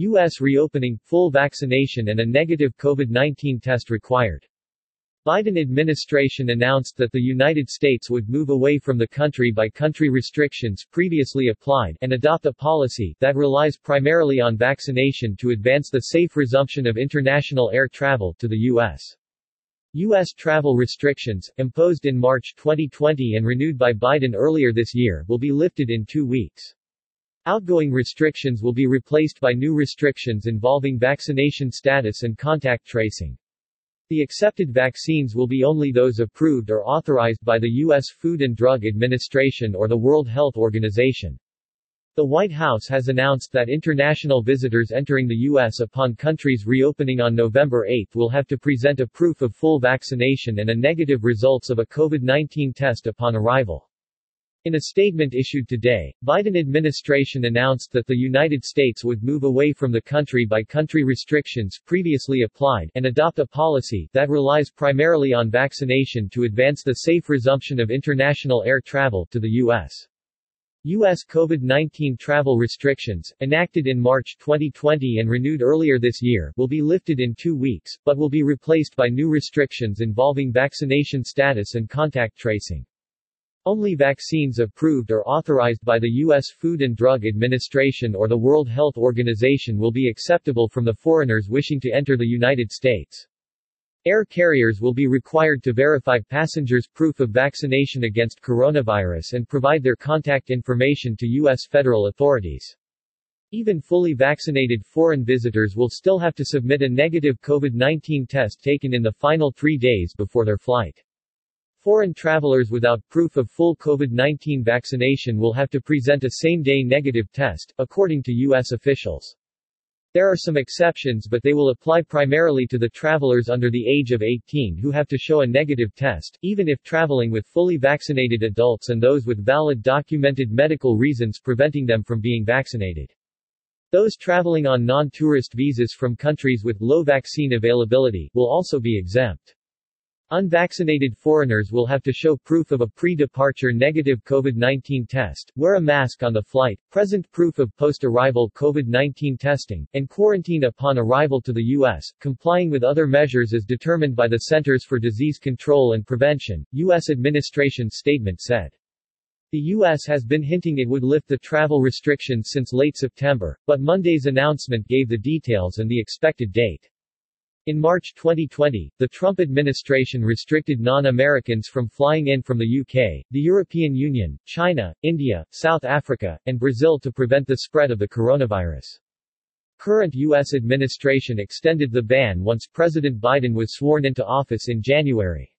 U.S. reopening, full vaccination and a negative COVID-19 test required. Biden administration announced that the United States would move away from the country-by-country restrictions previously applied and adopt a policy that relies primarily on vaccination to advance the safe resumption of international air travel to the U.S. U.S. travel restrictions, imposed in March 2020 and renewed by Biden earlier this year, will be lifted in two weeks. Outgoing restrictions will be replaced by new restrictions involving vaccination status and contact tracing. The accepted vaccines will be only those approved or authorized by the U.S. Food and Drug Administration or the World Health Organization. The White House has announced that international visitors entering the U.S. upon countries reopening on November 8 will have to present a proof of full vaccination and a negative results of a COVID-19 test upon arrival. In a statement issued today, Biden administration announced that the United States would move away from the country-by-country restrictions previously applied and adopt a policy that relies primarily on vaccination to advance the safe resumption of international air travel to the U.S. U.S. COVID-19 travel restrictions, enacted in March 2020 and renewed earlier this year, will be lifted in two weeks, but will be replaced by new restrictions involving vaccination status and contact tracing. Only vaccines approved or authorized by the U.S. Food and Drug Administration or the World Health Organization will be acceptable from the foreigners wishing to enter the United States. Air carriers will be required to verify passengers' proof of vaccination against coronavirus and provide their contact information to U.S. federal authorities. Even fully vaccinated foreign visitors will still have to submit a negative COVID-19 test taken in the final three days before their flight. Foreign travelers without proof of full COVID-19 vaccination will have to present a same-day negative test, according to U.S. officials. There are some exceptions but they will apply primarily to the travelers under the age of 18 who have to show a negative test, even if traveling with fully vaccinated adults and those with valid documented medical reasons preventing them from being vaccinated. Those traveling on non-tourist visas from countries with low vaccine availability will also be exempt. Unvaccinated foreigners will have to show proof of a pre-departure negative COVID-19 test, wear a mask on the flight, present proof of post-arrival COVID-19 testing, and quarantine upon arrival to the U.S., complying with other measures as determined by the Centers for Disease Control and Prevention, U.S. administration statement said. The U.S. has been hinting it would lift the travel restrictions since late September, but Monday's announcement gave the details and the expected date. In March 2020, the Trump administration restricted non-Americans from flying in from the UK, the European Union, China, India, South Africa, and Brazil to prevent the spread of the coronavirus. Current U.S. administration extended the ban once President Biden was sworn into office in January.